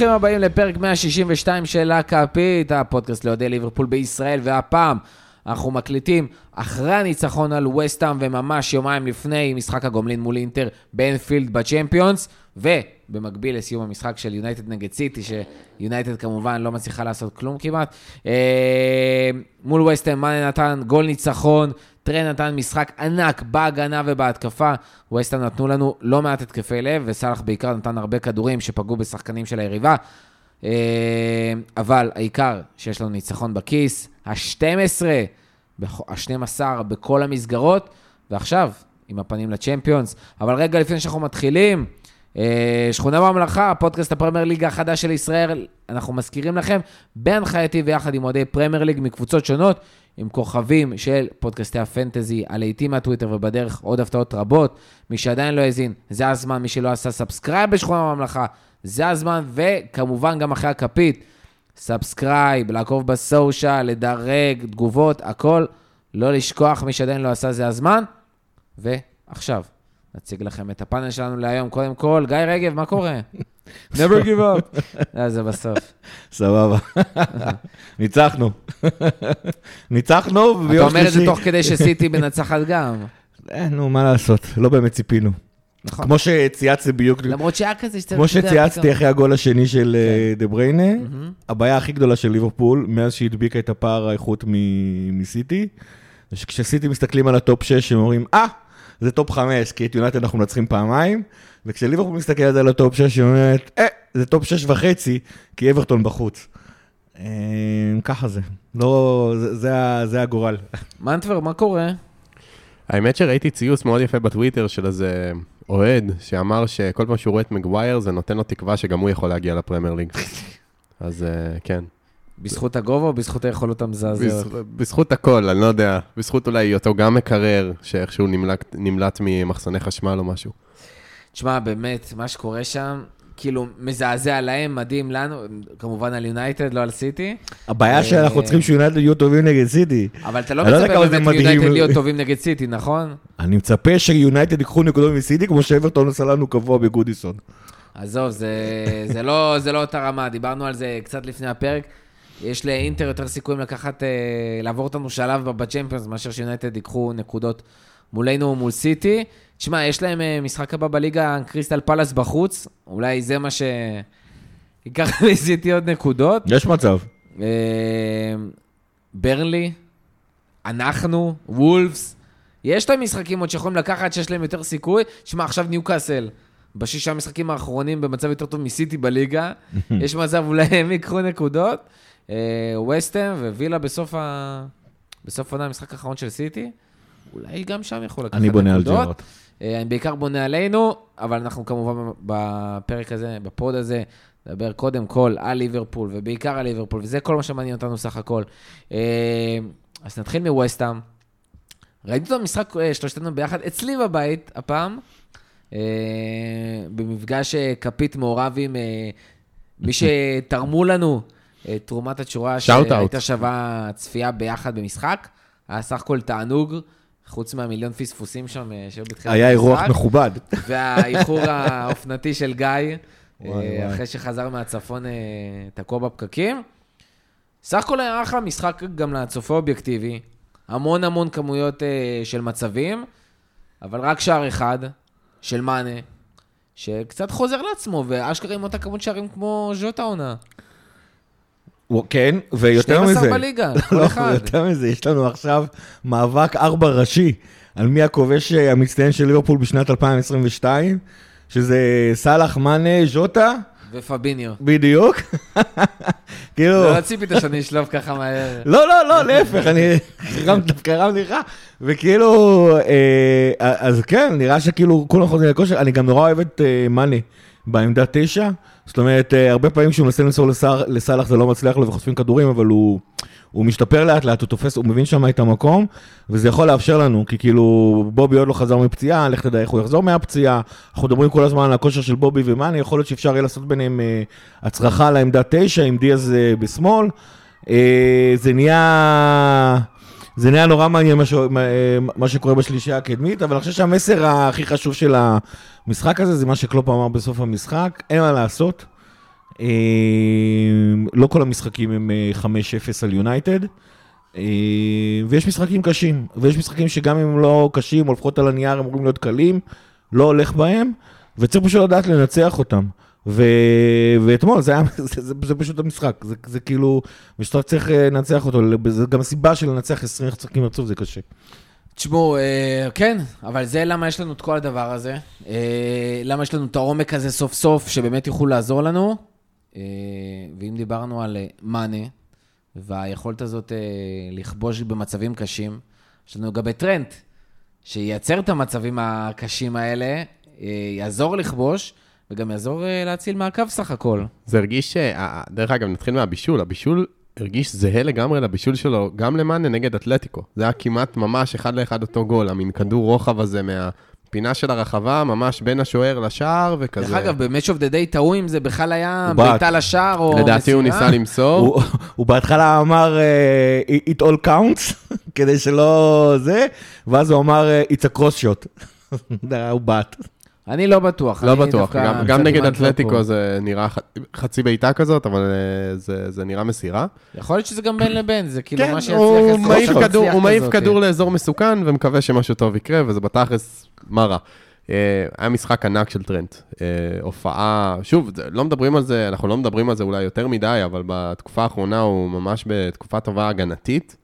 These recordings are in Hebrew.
ברוכים הבאים לפרק 162 של הכפית, הפודקאסט לאוהדי ליברפול בישראל, והפעם אנחנו מקליטים אחרי הניצחון על וסטאם וממש יומיים לפני משחק הגומלין מול אינטר באנפילד בצ'מפיונס, ובמקביל לסיום המשחק של יונייטד נגד סיטי, שיונייטד כמובן לא מצליחה לעשות כלום כמעט. אה, מול וסטאם מאנה נתן גול ניצחון, טרנט נתן משחק ענק בהגנה ובהתקפה. וסטאם נתנו לנו לא מעט התקפי לב, וסאלח בעיקר נתן הרבה כדורים שפגעו בשחקנים של היריבה. אה, אבל העיקר שיש לנו ניצחון בכיס, ה-12, ה-12 בכל המסגרות, ועכשיו, עם הפנים לצ'מפיונס. אבל רגע לפני שאנחנו מתחילים, שכונה בממלכה, פודקאסט הפרמייר ליג החדש של ישראל, אנחנו מזכירים לכם, בהנחייתי ויחד עם אוהדי פרמייר ליג מקבוצות שונות, עם כוכבים של פודקאסטי הפנטזי, הלהיטים מהטוויטר ובדרך עוד הפתעות רבות. מי שעדיין לא האזין, זה הזמן, מי שלא עשה subscribe בשכונה בממלכה, זה הזמן, וכמובן גם אחרי הכפית, subscribe, לעקוב ב social, לדרג, תגובות, הכל. לא לשכוח, מי שעדיין לא עשה, זה הזמן. ועכשיו, נציג לכם את הפאנל שלנו להיום. קודם כל, גיא רגב, מה קורה? never give up. אה, זה בסוף. סבבה. ניצחנו. ניצחנו, אתה וביום אומר את זה שלישי... תוך כדי שסיטי מנצחת גם. אה, נו, מה לעשות, לא באמת ציפינו. נכון. כמו שצייצתי בדיוק, למרות שהיה כזה שאתה... כמו אתה שצייצתי אחרי הגול השני של אה, דה בריינה, מהמם. הבעיה הכי גדולה של ליברפול, מאז שהדביקה את הפער האיכות מסיטי, זה שכשסיטי מסתכלים על ה top 6, הם אומרים, אה, זה top 5, כי את יונייטד אנחנו מנצחים פעמיים, וכשליברפול מסתכל על ה top 6, היא אומרת, אה, זה top 6 וחצי, כי אברטון בחוץ. אה, ככה זה, לא, זה- זה זה הגורל. מנטבר, מה קורה? האמת שראיתי ציוץ מאוד יפה בטוויטר של איזה אוהד, שאמר שכל פעם שהוא רואה את מגווייר זה נותן לו תקווה שגם הוא יכול להגיע לפרמייר ליג. אז אה, כן, בזכות הגובה או בזכות היכולות המזעזעות? בז- בזכות הכל, אני לא יודע, בזכות אולי אותו גם מקרר, שאיכשהו נמלט, נמלט ממחסני חשמל או משהו. תשמע, באמת, מה שקורה שם, כאילו, מזעזע להם, מדהים לנו, כמובן על יונייטד, לא על סיטי, הבעיה שאנחנו צריכים שיונייטד יהיו טובים נגד סיטי. אבל אתה לא לא מצפה באמת מדהים. מיונייטד להיות טובים נגד סיטי, נכון? אני מצפה שיונייטד ייקחו נקודות מסיטי, כמו שאברטון עושה לנו קבוע בגודיסון. עזוב, זה, זה, לא, זה לא אותה רמה, דיברנו על זה קצת לפני הפרק. יש לאינטר יותר סיכויים לקחת, אה, לעבור אותנו שלב בצ'מפיונס, מאשר שיונייטד ייקחו נקודות מולנו ומול סיטי. תשמע, יש להם אה, משחק הבא בליגה, קריסטל פלאס בחוץ, אולי זה מה שייקח לסיטי עוד נקודות. יש מצב. אה, ברנלי, אנחנו, וולפס, יש להם משחקים עוד שיכולים לקחת שיש להם יותר סיכוי. שמע, עכשיו ניוקאסל, בשישה המשחקים האחרונים במצב יותר טוב מסיטי בליגה, יש מצב אולי הם ייקחו נקודות. אה, וסטם ווילה בסוף ה... בסוף עונה המשחק האחרון של סיטי, אולי גם שם יכול לקחת אני נקודות. בונה על ג'רארד. אה, אני בעיקר בונה עלינו, אבל אנחנו כמובן בפרק הזה, בפוד הזה, נדבר קודם כל על ליברפול, ובעיקר על ליברפול, וזה כל מה שמעניין אותנו סך הכל. אה, אז נתחיל מווסטהאם. ראיתי את המשחק אה, שלושתנו ביחד אצלי בבית הפעם, אה, במפגש אה, כפית מעורב עם אה, מי שתרמו לנו אה, תרומת התשורה. שהייתה שווה צפייה ביחד במשחק. היה סך הכל תענוג, חוץ מהמיליון פספוסים שם אה, שהיו בתחילת היה אירוח המשחק. מכובד. והאיחור האופנתי של גיא, וואי, אה, וואי. אחרי שחזר מהצפון אה, תקוע בפקקים. סך הכל היה אחלה משחק גם לצופה אובייקטיבי, המון המון כמויות אה, של מצבים, אבל רק שער אחד של מאנה, שקצת חוזר לעצמו, ואשכרה עם אותה כמות שערים כמו ז'וטה עונה. כן, ויותר 12 מזה. בליגה, כל לא, אחד. יותר מזה, יש לנו עכשיו מאבק ארבע ראשי על מי הכובש אה, המצטיין של ליברפול בשנת 2022, שזה סאלח, מאנה, ז'וטה, ופביניו. בדיוק. כאילו... לא ציפית שאני אשלוף ככה מהר. לא, לא, לא, להפך, אני דווקא הרמתי לך, וכאילו, אה, אז כן, נראה שכאילו כולם חוזרים לכושר, אני גם נורא אוהב את אה, מאני בעמדה תשע, זאת אומרת, אה, הרבה פעמים כשהוא מנסה למסור לסאלח זה לא מצליח לו וחוטפים כדורים, אבל הוא... הוא משתפר לאט לאט, הוא תופס, הוא מבין שם את המקום, וזה יכול לאפשר לנו, כי כאילו בובי עוד לא חזר מפציעה, לך תדע איך הוא יחזור מהפציעה, אנחנו מדברים כל הזמן על הכושר של בובי ומאני, יכול להיות שאפשר יהיה לעשות ביניהם אה, הצרחה לעמדה תשע, עם דיאז אה, בשמאל. אה, זה נהיה... זה נהיה נורא מעניין מה, ש... מה, אה, מה שקורה בשלישייה הקדמית, אבל אני חושב שהמסר הכי חשוב של המשחק הזה זה מה שקלופ אמר בסוף המשחק, אין מה לעשות. אה, לא כל המשחקים הם אה, 5-0 על יונייטד. אה, ויש משחקים קשים, ויש משחקים שגם אם הם לא קשים, או לפחות על הנייר הם אמורים להיות קלים, לא הולך בהם, וצריך פשוט לדעת לנצח אותם. ו... ואתמול זה היה, זה, זה, זה פשוט המשחק, זה, זה כאילו, משחק צריך אה, לנצח אותו, זה גם הסיבה של לנצח 20 משחקים רצוף זה קשה. תשמעו, אה, כן, אבל זה למה יש לנו את כל הדבר הזה. אה, למה יש לנו את העומק הזה סוף סוף, שבאמת יוכלו לעזור לנו. אה, ואם דיברנו על אה, מאנה, והיכולת הזאת אה, לכבוש במצבים קשים, יש לנו גם את טרנט, שייצר את המצבים הקשים האלה, אה, יעזור לכבוש, וגם יעזור אה, להציל מעקב סך הכל. זה הרגיש, ש- אה, דרך אגב, נתחיל מהבישול, הבישול הרגיש זהה לגמרי לבישול שלו, גם למאנה נגד אתלטיקו. זה היה כמעט ממש אחד לאחד אותו גול, המין כדור רוחב הזה מהפינה של הרחבה, ממש בין השוער לשער, וכזה. דרך אגב, ב-Match of the Day טעו אם זה בכלל היה. בעיטה לשער או לדעתי הוא מסירה. ניסה למסור. הוא, הוא בהתחלה אמר אה, it all counts, כדי שלא זה, ואז הוא אמר אה, it's a cross shot. הוא בעט. אני לא בטוח. לא בטוח, גם, גם נגד אתלטיקו. זה נראה ח- חצי בעיטה כזאת, אבל אה, זה, זה נראה מסירה. יכול להיות שזה גם בין לבין, זה כאילו מה שיצליח הוא מעיף כדור, הוא מעיף. כדור לאזור מסוכן ומקווה שמשהו טוב יקרה, וזה בתכלס, מה רע. אה, היה משחק ענק של טרנט. אה, הופעה, שוב, לא מדברים על זה, אנחנו לא מדברים על זה אולי יותר מדי, אבל בתקופה האחרונה הוא ממש בתקופה טובה הגנתית.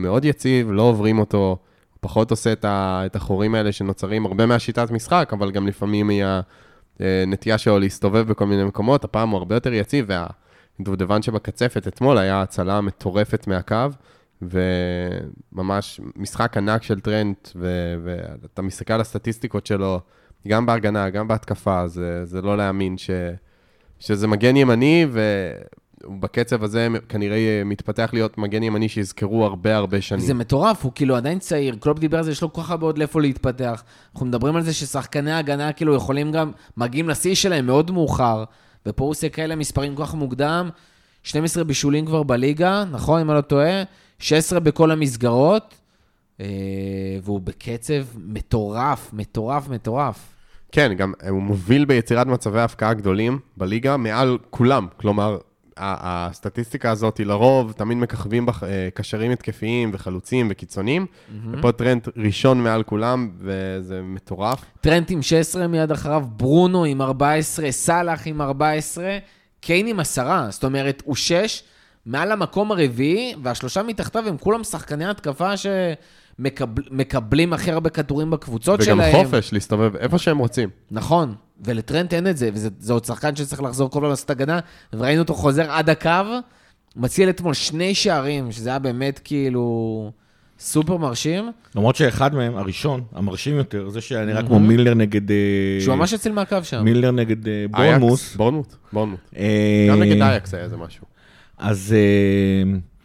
מאוד יציב, לא עוברים אותו, פחות עושה את החורים האלה שנוצרים הרבה מהשיטת משחק, אבל גם לפעמים מהנטייה שלו להסתובב בכל מיני מקומות. הפעם הוא הרבה יותר יציב, והדובדבן שבקצפת אתמול היה הצלה מטורפת מהקו. וממש משחק ענק של טרנט, ו- ואתה מסתכל על הסטטיסטיקות שלו, גם בהגנה, גם בהתקפה, זה, זה לא להאמין ש, שזה מגן ימני, ובקצב הזה כנראה מתפתח להיות מגן ימני שיזכרו הרבה הרבה שנים. זה מטורף, הוא כאילו עדיין צעיר, קלופ דיבר על זה, יש לו כל כך הרבה עוד לאיפה להתפתח. אנחנו מדברים על זה ששחקני ההגנה כאילו יכולים גם, מגיעים לשיא שלהם מאוד מאוחר, ופה הוא עושה כאלה מספרים כל כך מוקדם, 12 בישולים כבר בליגה, נכון, אם אני לא טועה? 16 בכל המסגרות, אה, והוא בקצב מטורף, מטורף, מטורף. כן, גם הוא מוביל ביצירת מצבי הפקעה גדולים בליגה מעל כולם. כלומר, הסטטיסטיקה הזאת היא לרוב, תמיד מככבים אה, קשרים התקפיים וחלוצים וקיצונים. ופה טרנט ראשון מעל כולם, וזה מטורף. טרנט עם 16, מיד אחריו ברונו עם 14, סאלח עם 14, קיין עם 10, זאת אומרת, הוא 6, מעל המקום הרביעי, והשלושה מתחתיו הם כולם שחקני התקפה שמקבלים הכי הרבה כדורים בקבוצות וגם שלהם. חופש להסתובב איפה שהם רוצים. נכון, ולטרנט אין את זה, וזה זה עוד שחקן שצריך לחזור כל הזמן לעשות הגנה, וראינו אותו חוזר עד הקו, מציל אתמול שני שערים, שזה היה באמת כאילו סופר מרשים, למרות שאחד מהם, הראשון, המרשים יותר, זה שהיה נראה כמו מילר נגד... אה, שהוא ממש הציל מהקו שם. מילר נגד אה, אייקס, בורנמוס. אה, גם נגד אייקס היה איזה משהו. אז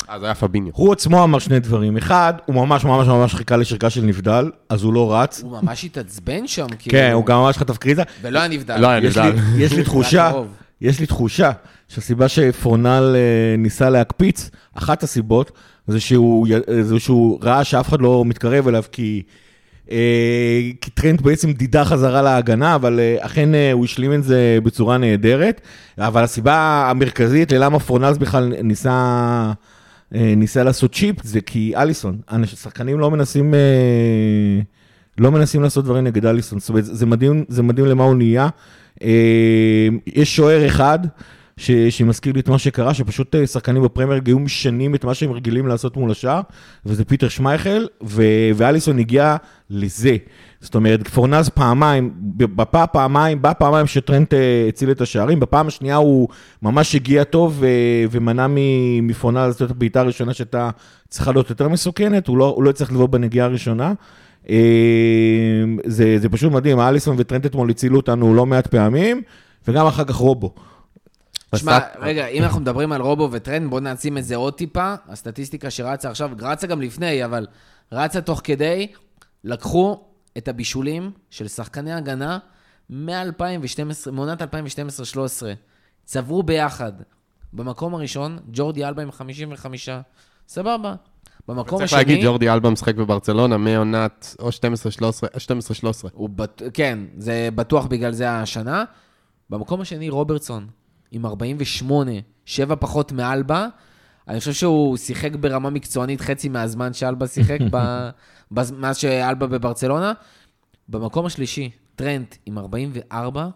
אה, זה היה פביניו. הוא עצמו אמר שני דברים. אחד, הוא ממש ממש ממש חיכה לשריקה של נבדל, אז הוא לא רץ. הוא ממש התעצבן שם, כאילו. כן, הוא גם ממש חטף קריזה. ולא היה נבדל. לא היה נבדל. יש לי תחושה. יש לי תחושה שהסיבה שפורנל אה, ניסה להקפיץ, אחת הסיבות, זה שהוא, י- זה שהוא ראה שאף אחד לא מתקרב אליו, כי, אה, כי טרנט בעצם דידה חזרה להגנה, אבל אה, אכן אה, הוא השלים את זה בצורה נהדרת. אבל הסיבה המרכזית ללמה פורנל בכלל ניסה... אה, ניסה לעשות צ'יפ, זה כי אליסון, שחקנים לא מנסים, אה, לא מנסים לעשות דברים נגד אליסון, זאת אומרת, זה מדהים, זה מדהים למה הוא נהיה. אה, יש שוער אחד, ש, שמזכיר לי את מה שקרה, שפשוט אה, שחקנים בפרמייר היו משנים את מה שהם רגילים לעשות מול השאר, וזה פיטר שמייכל, ו, ואליסון הגיע לזה. זאת אומרת, פורנז פעמיים, בפעם פעמיים, בא פעמיים שטרנט אה, הציל את השערים, בפעם השנייה הוא ממש הגיע טוב ו, ומנע מפורנז לעשות את הבעיטה הראשונה שהייתה צריכה להיות יותר מסוכנת, הוא לא, הוא לא הצליח לבוא בנגיעה הראשונה. אה, זה, זה פשוט מדהים, אליסון וטרנט אתמול הצילו אותנו לא מעט פעמים, וגם אחר כך רובו. שמע, עשה- רגע, אם אנחנו מדברים על רובו וטרנד, בואו נעצים את זה עוד טיפה. הסטטיסטיקה שרצה עכשיו, רצה גם לפני, אבל רצה תוך כדי, לקחו את הבישולים של שחקני הגנה מ-2012, מעונת 2012-2013. צברו ביחד. במקום הראשון, ג'ורדי אלבה עם 55. סבבה. במקום צריך השני... להגיד, ג'ורדי אלבה משחק בברצלונה מעונת או 12-13, 12-13. הוא בט... כן, זה בטוח בגלל זה השנה. במקום השני, רוברטסון, עם 48, שבע פחות מאלבה. אני חושב שהוא שיחק ברמה מקצוענית חצי מהזמן שאלבה שיחק ב... בז- מאז שאלבה בברצלונה. במקום השלישי, טרנט עם 44,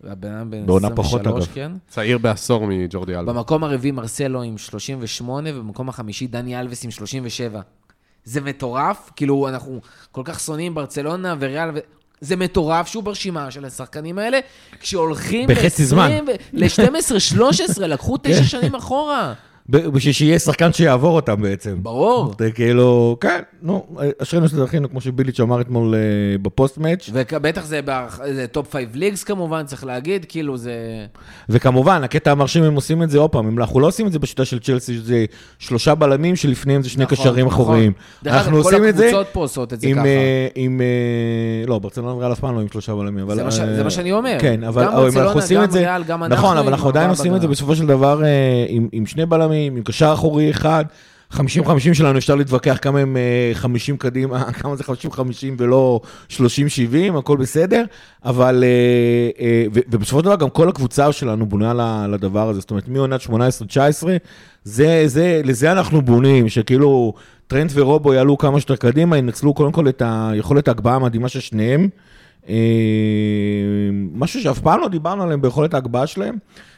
והבן אדם בן בעונה פחות, 23, אגב. כן. צעיר בעשור מג'ורדי אלבה. במקום הרביעי מרסלו עם 38, ובמקום החמישי דני אלווס עם 37. זה מטורף, כאילו אנחנו כל כך שונאים ברצלונה וריאל, ו... זה מטורף שהוא ברשימה של השחקנים האלה, כשהולכים בחצי זמן. ל-12-13, לקחו תשע שנים אחורה. בשביל שיהיה שחקן שיעבור אותם בעצם. ברור. זה כאילו, כן, נו, אשרינו שזכינו, כמו שביליץ' אמר אתמול אה, ב post-match. ובטח זה, top five leagues כמובן, צריך להגיד, כאילו זה... וכמובן, הקטע המרשים, הם עושים את זה עוד פעם, אנחנו לא עושים את זה בשיטה של צ'לסי, שזה שלושה בלמים שלפניהם זה שני נכון, קשרים נכון. אחוריים. דרך אנחנו אגב, כל עושים את זה הקבוצות פה עושות את זה עם, ככה. אה, עם, אה, לא, ברצלונה וריאל אף פעם לא עם שלושה בלמים, אבל... זה מה זה מה שאני אומר. כן, אבל גם ברצלונה, אנחנו עושים גם את זה, ריאל, גם אנחנו נכון, אבל אנחנו עדיין עושים את זה. בסופו של דבר עם שני בלמים, עם קשר אחורי אחד. 50-50 שלנו, אפשר להתווכח כמה הם אה, 50 קדימה, כמה זה 50-50 ולא 30-70, הכל בסדר, אבל, אה, אה, ובסופו של דבר גם כל הקבוצה שלנו בונה לדבר הזה, זאת אומרת, מעונת 18-19, זה, זה, לזה אנחנו בונים, שכאילו טרנט ורובו יעלו כמה שיותר קדימה, ינצלו קודם כל את היכולת ההגבהה המדהימה של שניהם. אה, משהו שאף פעם לא דיברנו עליהם ביכולת ההגבהה שלהם,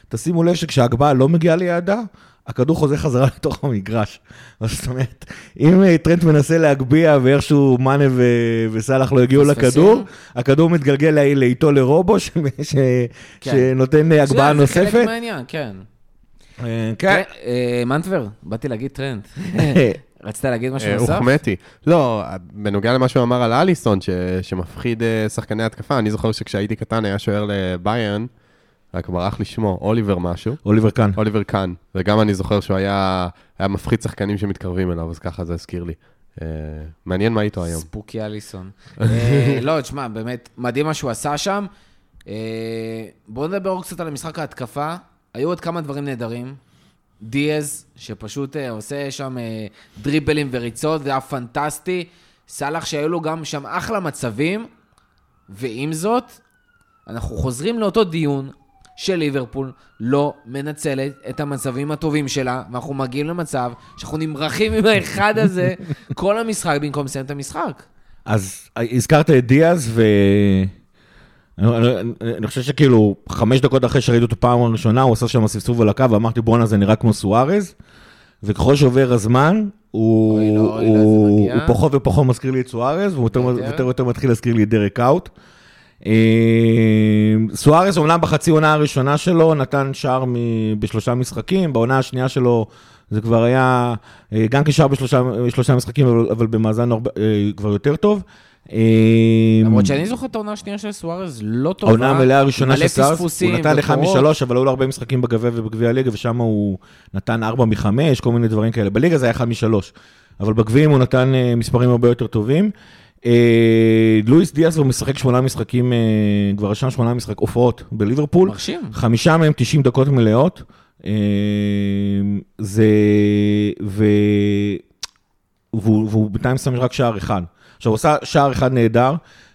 תשימו לב שכשההגבהה לא מגיעה ליעדה, הכדור חוזר חזרה לתוך המגרש. זאת אומרת, אם אה, טרנט מנסה להגביה ואיכשהו מאנה ו- וסאלח לא הגיעו. לכדור, הכדור מתגלגל לאיטו לרובו, ש- ש- כן. שנותן אה, הגבהה זה חלק נוספת. מהעניין, כן. אה, כן. מנטבר, באתי להגיד טרנט. רצית להגיד משהו נוסף? הוחמאתי. לא, בנוגע למה שהוא אמר על אליסון, ש- שמפחיד שחקני התקפה, אני זוכר שכשהייתי קטן היה שוער לביירן, רק ברח לי שמו, אוליבר משהו. אוליבר קאן. אוליבר קאן, וגם אני זוכר שהוא היה, היה מפחיד שחקנים שמתקרבים אליו, אז ככה זה הזכיר לי. אה, מעניין מה איתו היום. ספוקי אליסון. אה, לא, תשמע, באמת, מדהים מה שהוא עשה שם. אה, בואו נדבר עוד קצת על משחק ההתקפה. היו עוד כמה דברים נהדרים. דיאז, שפשוט אה, עושה שם אה, דריבלים וריצות, זה היה פנטסטי. סאלח, שהיו לו גם שם אחלה מצבים, ועם זאת, אנחנו חוזרים לאותו דיון של ליברפול לא מנצלת את המצבים הטובים שלה, ואנחנו מגיעים למצב שאנחנו נמרחים עם האחד הזה כל המשחק במקום לסיים את המשחק. אז הזכרת את דיאז, ו... אני, אני, אני חושב שכאילו, חמש דקות אחרי שראיתי אותו פעם ראשונה, הוא עשה שם ספסוף על הקו, ואמרתי, בואנה, זה נראה כמו סוארז. וככל שעובר הזמן, הוא, אוי, לא, לא, הוא, מגיע. הוא פחות ופחות מזכיר לי את סוארז, והוא יותר יותר? ויותר ויותר מתחיל להזכיר לי את דרק אאוט. אה, סוארז, אומנם בחצי עונה הראשונה שלו, נתן שער מ- בשלושה משחקים, בעונה השנייה שלו זה כבר היה אה, גם כשער בשלושה שלושה משחקים, אבל, במאזן אה, כבר יותר טוב. אה, למרות שאני זוכר את העונה השנייה של סוארז לא טובה. העונה המלאה הראשונה של סארס, הוא נתן אחד וקורות. משלוש, אבל היו לו הרבה משחקים בגביע ובגביע הליגה, ושם הוא נתן ארבע מחמש, כל מיני דברים כאלה. בליגה זה היה אחד משלוש, אבל בגביעים הוא נתן אה, מספרים הרבה יותר טובים. אה, לואיס דיאס הוא משחק שמונה משחקים, אה, כבר רשם שמונה משחק הופעות בליברפול. מרשים. חמישה מהם 90 דקות מלאות. אה, זה... ו... והוא, והוא בינתיים שם רק שער אחד. עכשיו, הוא עשה שער אחד נהדר,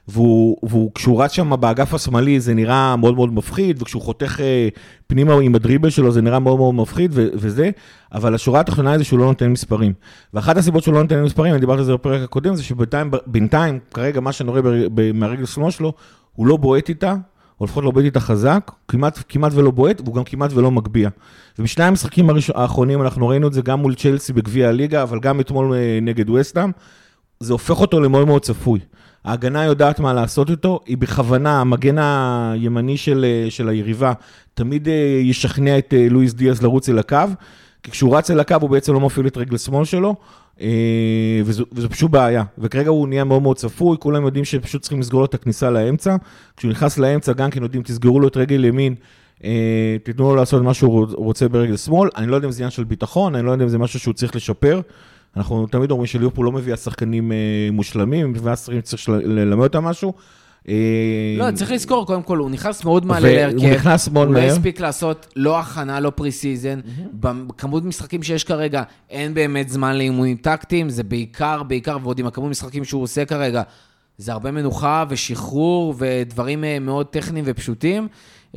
והוא, והוא, כשהוא רץ שם באגף השמאלי זה נראה מאוד מאוד מפחיד, וכשהוא חותך אה, פנימה עם הדריבל שלו זה נראה מאוד מאוד מפחיד וזה, אבל השורה התחתונה היא שהוא לא נותן מספרים. ואחת הסיבות שהוא לא נותן מספרים, אני דיברתי על זה בפרק הקודם, זה שבינתיים, בינתיים, כרגע מה שאני רואה מהרגל שמאל שלו, הוא לא בועט איתה, או לפחות לא בועט איתה חזק, כמעט, כמעט ולא בועט, והוא גם כמעט ולא מגביה. ובשני המשחקים הראש- האחרונים אנחנו ראינו את זה גם מול צ'לסי בגביע הליגה, אבל גם אתמול אה, נגד וסטאם. זה הופך אותו למאוד מאוד צפוי. ההגנה יודעת מה לעשות איתו, היא בכוונה, המגן הימני של, אה, של היריבה תמיד אה, ישכנע את אה, לואיס דיאז לרוץ אל הקו, כי כשהוא רץ אל הקו הוא בעצם לא מפעיל את רגל שמאל שלו, וזו, וזו פשוט בעיה. וכרגע הוא נהיה מאוד מאוד צפוי, כולם יודעים שפשוט צריכים לסגור לו את הכניסה לאמצע. כשהוא נכנס לאמצע גם כן יודעים, תסגרו לו את רגל ימין, תיתנו לו לעשות מה שהוא רוצה ברגל שמאל. אני לא יודע אם זה עניין של ביטחון, אני לא יודע אם זה משהו שהוא צריך לשפר. אנחנו תמיד אומרים שליברפול לא מביאה שחקנים אה, מושלמים, שצריך של- ללמד אותם משהו. אה, לא, צריך לזכור, קודם כל, הוא נכנס מאוד מעלה להרכב. נכנס מאוד הוא לא מהר. הספיק לעשות לא הכנה, לא pre-season. בכמות משחקים שיש כרגע, אין באמת זמן לאימונים טקטיים, זה בעיקר, בעיקר, ועוד עם הכמות משחקים שהוא עושה כרגע, זה הרבה מנוחה ושחרור ודברים אה, מאוד טכניים ופשוטים.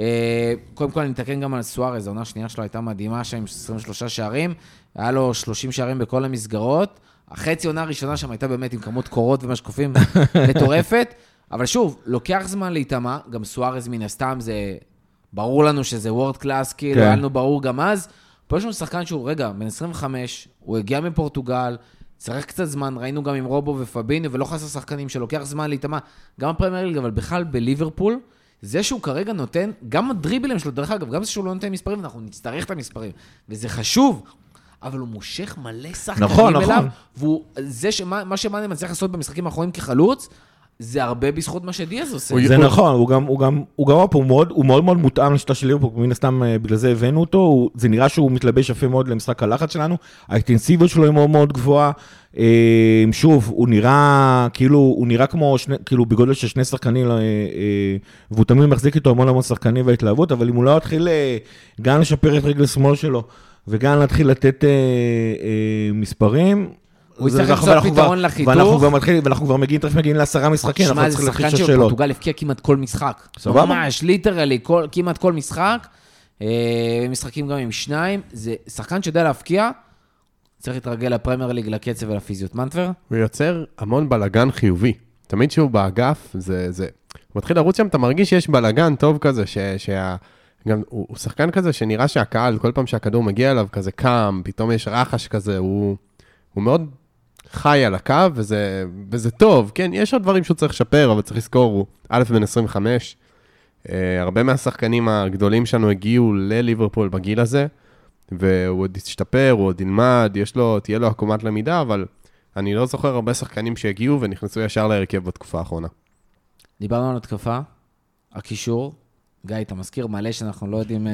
אה, קודם כל, אני אתקן גם על סוארז, העונה השנייה שלו הייתה מדהימה שם עם 23 שערים, היה לו 30 שערים בכל המסגרות. החצי עונה הראשונה שם הייתה באמת עם כמות קורות ומשקופים מטורפת, אבל שוב, לוקח זמן להיטמע, גם סוארז מן הסתם זה... ברור לנו שזה וורד קלאס, כאילו, כן. היה לנו ברור גם אז. פה יש לנו שחקן שהוא, רגע, בן 25, הוא הגיע מפורטוגל, צריך קצת זמן, ראינו גם עם רובו ופביניו, ולא חסר שחקנים שלוקח זמן להיטמע, גם בפרמייר ליג, אבל בכלל בליברפול, זה שהוא כרגע נותן, גם הדריבלים שלו, דרך אגב, גם זה שהוא לא נותן מספרים, אנחנו נצטרך את המספרים, וזה חשוב, אבל הוא מושך מלא שחקנים נכון, אליו, נכון. והוא, זה שמה מה שמאנה מצליח לעשות במשחקים האחרונים כחלוץ, זה הרבה בזכות מה שדיאז עושה. זה נכון, הוא גם, הוא גם, הוא גם, הוא מאוד, הוא מאוד מאוד מותאם לשיטה של ליברפול, מן הסתם אה, בגלל זה הבאנו אותו, הוא, זה נראה שהוא מתלבש יפה מאוד למשחק הלחץ שלנו, האינטנסיביות שלו היא מאוד מאוד גבוהה, אה, שוב, הוא נראה, כאילו, הוא נראה כמו, שני, כאילו, בגודל של שני שחקנים, אה, והוא תמיד מחזיק איתו המון המון שחקנים והתלהבות, אבל אם הוא לא יתחיל גם לשפר את רגל שמאל שלו, וגם להתחיל לתת מספרים, הוא זה- יצטרך ואנחנו- למצוא ואנחנו פתרון לחיתוך. ואנחנו כבר מתחילים, ואנחנו כבר מגיעים, תכף מגיעים לעשרה משחקים, אנחנו שמע, זה צריכים להתחיל שחקן לשאול של שאלות. פורטוגל הבקיע כמעט כל משחק. סבבה. ממש, ליטרלי, כמעט כל משחק. אה, משחקים גם עם שניים. זה שחקן שיודע להבקיע, צריך להתרגל לפרמייר ליג, לקצב ולפיזיות. מנטבר? הוא יוצר המון בלאגן חיובי. תמיד כשהוא באגף, זה, זה... הוא מתחיל לרוץ שם, אתה מרגיש שיש בלאגן טוב כזה, ש, שה... גם הוא, הוא שחקן כזה שנראה שהקהל, כל פעם שהכדור מגיע אליו, כזה קם, פתאום יש רחש כזה, הוא, הוא מאוד חי על הקו, וזה, וזה טוב. כן, יש עוד דברים שהוא צריך לשפר, אבל צריך לזכור, הוא א' בן 25. Uh, הרבה מהשחקנים הגדולים שלנו הגיעו לליברפול בגיל הזה, והוא עוד ישתפר, הוא עוד ילמד, יש לו, תהיה לו עקומת למידה, אבל אני לא זוכר הרבה שחקנים שהגיעו ונכנסו ישר להרכב בתקופה האחרונה. דיברנו על התקפה, הקישור. גיא, אתה מזכיר מלא שאנחנו לא יודעים אה,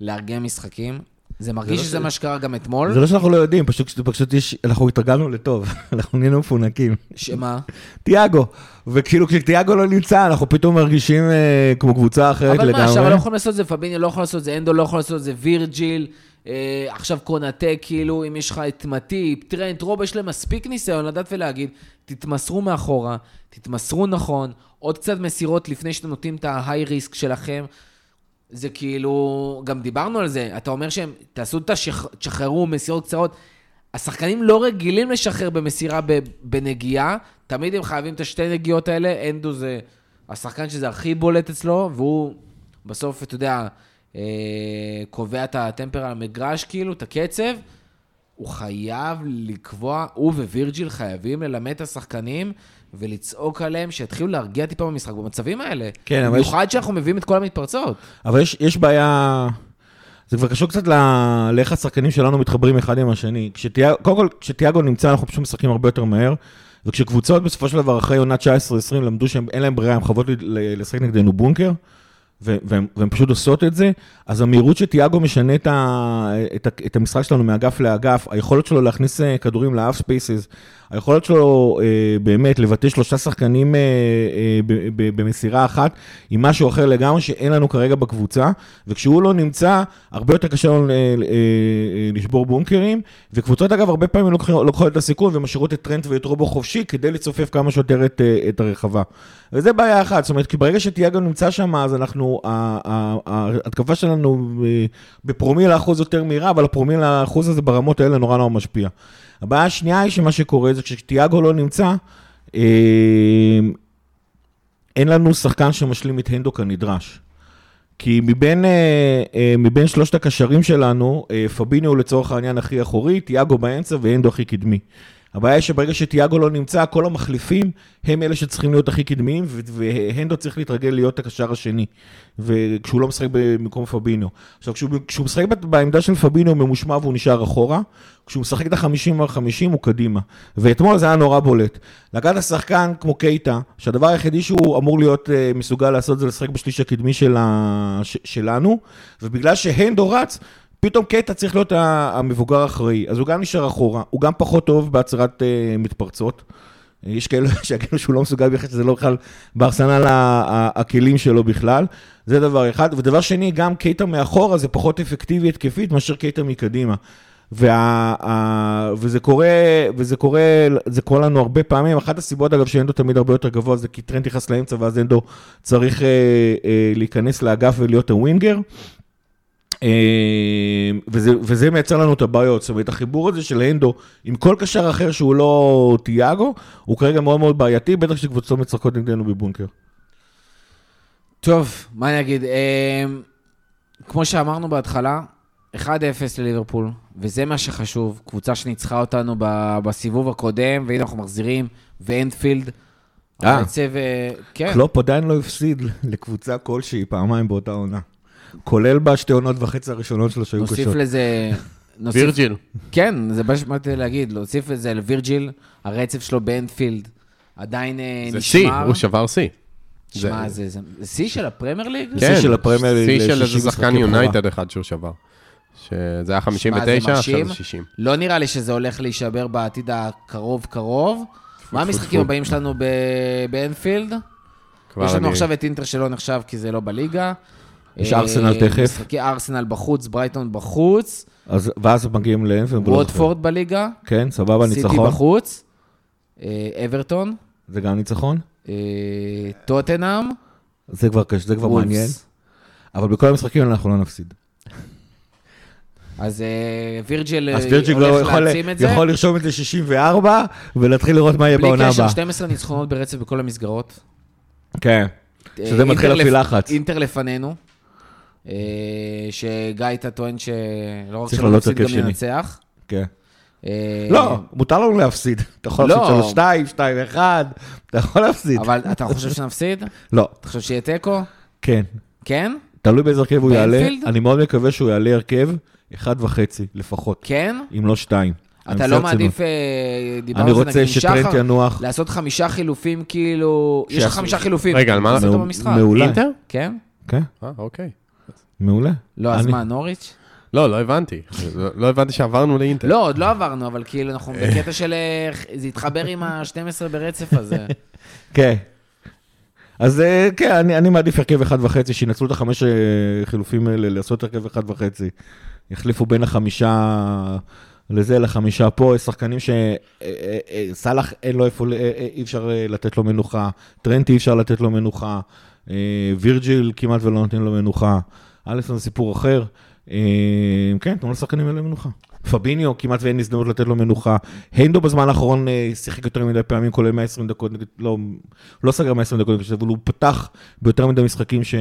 לארגן משחקים. זה מרגיש לא שזה מה שקרה גם אתמול. זה לא שאנחנו לא יודעים, פשוט, יש, אנחנו התרגלנו לטוב, אנחנו נהיינו מפונקים. שמה? תיאגו, וכאילו כשתיאגו לא נמצא, אנחנו פתאום מרגישים אה, כמו קבוצה אחרת אבל לגמרי. מה, עכשיו לא יכולים לעשות את זה, פביניו לא יכול לעשות את זה, אנדו לא יכול לעשות את זה, וירג'יל, אה, עכשיו קונאטה, כאילו, אם יש לך את מטיפ, טרנט, רוב, יש להם מספיק ניסיון לדעת ולהגיד, תתמסרו מאחורה, תתמסרו נכון, עוד קצת מסירות לפני שאתם נותנים את ההיי ריסק שלכם. זה כאילו, גם דיברנו על זה, אתה אומר שהם, תעשו את השח... תשחררו מסירות קצרות. השחקנים לא רגילים לשחרר במסירה. בנגיעה, תמיד הם חייבים את השתי נגיעות האלה, אנדו זה השחקן שזה הכי בולט אצלו, והוא בסוף, אתה יודע, אה, קובע את הטמפר על המגרש, כאילו, את הקצב. הוא חייב לקבוע, הוא ווירג'יל חייבים ללמד את השחקנים ולצעוק עליהם שיתחילו להרגיע טיפה במשחק במצבים האלה. כן, אבל יש- במיוחד שאנחנו מביאים את כל המתפרצות. אבל יש, יש בעיה, זה כבר קשור קצת לאיך השחקנים שלנו מתחברים אחד עם השני. כשתיאגו, קודם כל, כשתיאגו נמצא, אנחנו פשוט משחקים הרבה יותר מהר, וכשקבוצות בסופו של דבר, אחרי עונה 19-20, למדו שאין להם ברירה, הן חייבות לשחק נגדנו בונקר, והן, והן פשוט עושות את זה, אז המהירות שתיאגו משנה את, ה, את, ה, את המשחק שלנו מאגף לאגף, היכולת שלו להכניס אה, כדורים לאף ספייסס, היכולת שלו אה, באמת לבטא שלושה שחקנים אה, אה, ב- ב- במסירה אחת, היא משהו אחר לגמרי שאין לנו כרגע בקבוצה, וכשהוא לא נמצא, הרבה יותר קשה לנו אה, אה, אה, לשבור בונקרים, וקבוצות אגב, הרבה פעמים לוקחות, לוקחות את הסיכון ומשאירות את טרנט ואת רובו חופשי כדי לצופף כמה שיותר את, אה, את הרחבה. וזה בעיה אחת, זאת אומרת, כי ברגע שתיאגו נמצא שם, אז אנחנו, ההתקפה שלנו אה, בפרומיל האחוז יותר מהירה, אבל הפרומיל האחוז הזה ברמות האלה נורא נורא משפיע. הבעיה השנייה היא שמה שקורה זה כשתיאגו לא נמצא, אה, אין לנו שחקן שמשלים את הנדו כנדרש. כי מבין, אה, אה, מבין שלושת הקשרים שלנו, פביניו הוא לצורך העניין הכי אחורי, תיאגו באמצע והנדו הכי קדמי. הבעיה היא שברגע שתיאגו לא נמצא, כל המחליפים הם אלה שצריכים להיות הכי קדמיים, והנדו צריך להתרגל להיות הקשר השני, וכשהוא לא משחק במקום פביניו. עכשיו, כשהוא, כשהוא משחק בעמדה של פביניו הוא ממושמע והוא נשאר אחורה, כשהוא משחק את ה-50 על 50 הוא קדימה. ואתמול זה היה נורא בולט. לקחת שחקן כמו קייטה, שהדבר היחידי שהוא אמור להיות uh, מסוגל לעשות זה לשחק בשליש הקדמי של ה... ש- שלנו, ובגלל שהנדו רץ, פתאום קייטה צריך להיות המבוגר האחראי. אז הוא גם נשאר אחורה, הוא גם פחות טוב בהצהרת uh, מתפרצות. יש כאלה שיגידו שהוא לא מסוגל בכלל, שזה לא בכלל בארסנל הכלים שלו בכלל. זה דבר אחד. ודבר שני, גם קייטה מאחורה זה פחות אפקטיבי התקפית מאשר קייטה מקדימה. וה, ה, וזה קורה, וזה קורה, זה קורה לנו הרבה פעמים. אחת הסיבות, אגב, שהנדו תמיד הרבה יותר גבוה, זה כי טרנט נכנס לאמצע, ואז הנדו צריך אה, אה, להיכנס לאגף ולהיות ה winger. אה, וזה, וזה מייצר לנו את הבעיות, זאת אומרת, החיבור הזה של הנדו עם כל קשר אחר שהוא לא תיאגו, הוא כרגע מאוד מאוד בעייתי, בטח שקבוצות משחקות נגדנו בבונקר. טוב, מה אני אגיד? אה, כמו שאמרנו בהתחלה, 1-0 לליברפול, וזה מה שחשוב. קבוצה שניצחה אותנו בסיבוב הקודם, והנה אנחנו מחזירים, ואנפילד. אה. העצב, אה, כן. קלופ עדיין לא הפסיד לקבוצה כלשהי פעמיים באותה עונה. כולל בשתי עונות וחצי הראשונות שלו שהיו נוסיף קשות. לזה... נוסיף- וירג'יל. כן, זה מה שבאתי להגיד, להוסיף את זה לווירג'יל, הרצף שלו באנפילד עדיין אה, זה שיא, נשמר. הוא שבר שיא. שמע, זה- שיא של הפרמייר ליג? זה שיא של הפרמייר ליג שיא של איזה 60 שחקן. יונייטד אחד שהוא שבר. שזה היה 59, עכשיו. זה 60. לא נראה לי שזה הולך להישבר בעתיד הקרוב-קרוב. מה המשחקים. הבאים שלנו ב- באנפילד? יש לנו עכשיו את אינטר שלא נחשב כי זה לא בליגה. יש אה, ארסנל תכף. משחקי ארסנל בחוץ, ברייטון בחוץ, אז, ואז מגיעים לאנפילד. ווטפורד בליגה, כן, סבבה, סיטי ניצחון. בחוץ, אה, אברטון, זה גם ניצחון. אה, טוטנאם, זה כבר קשה, זה כבר. מעניין. אבל בכל המשחקים אנחנו לא נפסיד. אז אה, וירג'יל אה, הולך להעצים את זה. יכול לרשום את זה 64, ולהתחיל לראות מה יהיה בלי בעונה קשר, הבאה. 12 ניצחונות ברצף בכל המסגרות. כן, שזה אה, מתחיל להפעיל לחץ. אינטר לפנינו, אה, שגיא הייתה טוען שלא רק שלא נפסיד, גם. ננצח. כן. אה, לא, מותר לנו להפסיד. אתה יכול לא. להפסיד 3-2, 2-1, אתה יכול להפסיד. אבל אתה חושב שנפסיד? לא, אתה חושב שיהיה תיקו? כן. כן? תלוי באיזה הרכב הוא יעלה. אני מאוד מקווה שהוא יעלה הרכב אחד וחצי לפחות, כן? אם לא שתיים. אתה לא. מעדיף, אה, דיברנו על זה נגיד שחר, ינוח. לעשות חמישה חילופים כאילו, יש לך חמישה חילופים. רגע, על מה- תעשה אותו במשחק. מעולה. אינטר? כן? כן, אה, אוקיי. מעולה. לא, אז מה, נוריץ'? לא, לא הבנתי. לא- לא הבנתי שעברנו לאינטר. לא, עוד לא עברנו, אבל כאילו אנחנו בקטע של... אה, זה התחבר עם ה-12 ברצף הזה. כן. אז אה, כן, אני, אני מעדיף הרכב אחד וחצי, שינצלו את החמש אה, חילופים האלה, לעשות הרכב אחד וחצי. יחליפו בין החמישה לזה לחמישה פה, יש שחקנים שסאלח אין לו איפה, אי אפשר לתת לו מנוחה, טרנט אי אפשר לתת לו מנוחה, וירג'יל כמעט ולא נותנים לו מנוחה, אליסון זה סיפור אחר. אה, כן, תנו לשחקנים האלה מנוחה. פביניו, כמעט ואין הזדמנות לתת לו מנוחה. הנדו בזמן האחרון אה, שיחק יותר מדי פעמים, כולל 120 דקות, לא, לא סגר 120 דקות, אבל הוא פתח ביותר מדי משחקים ש...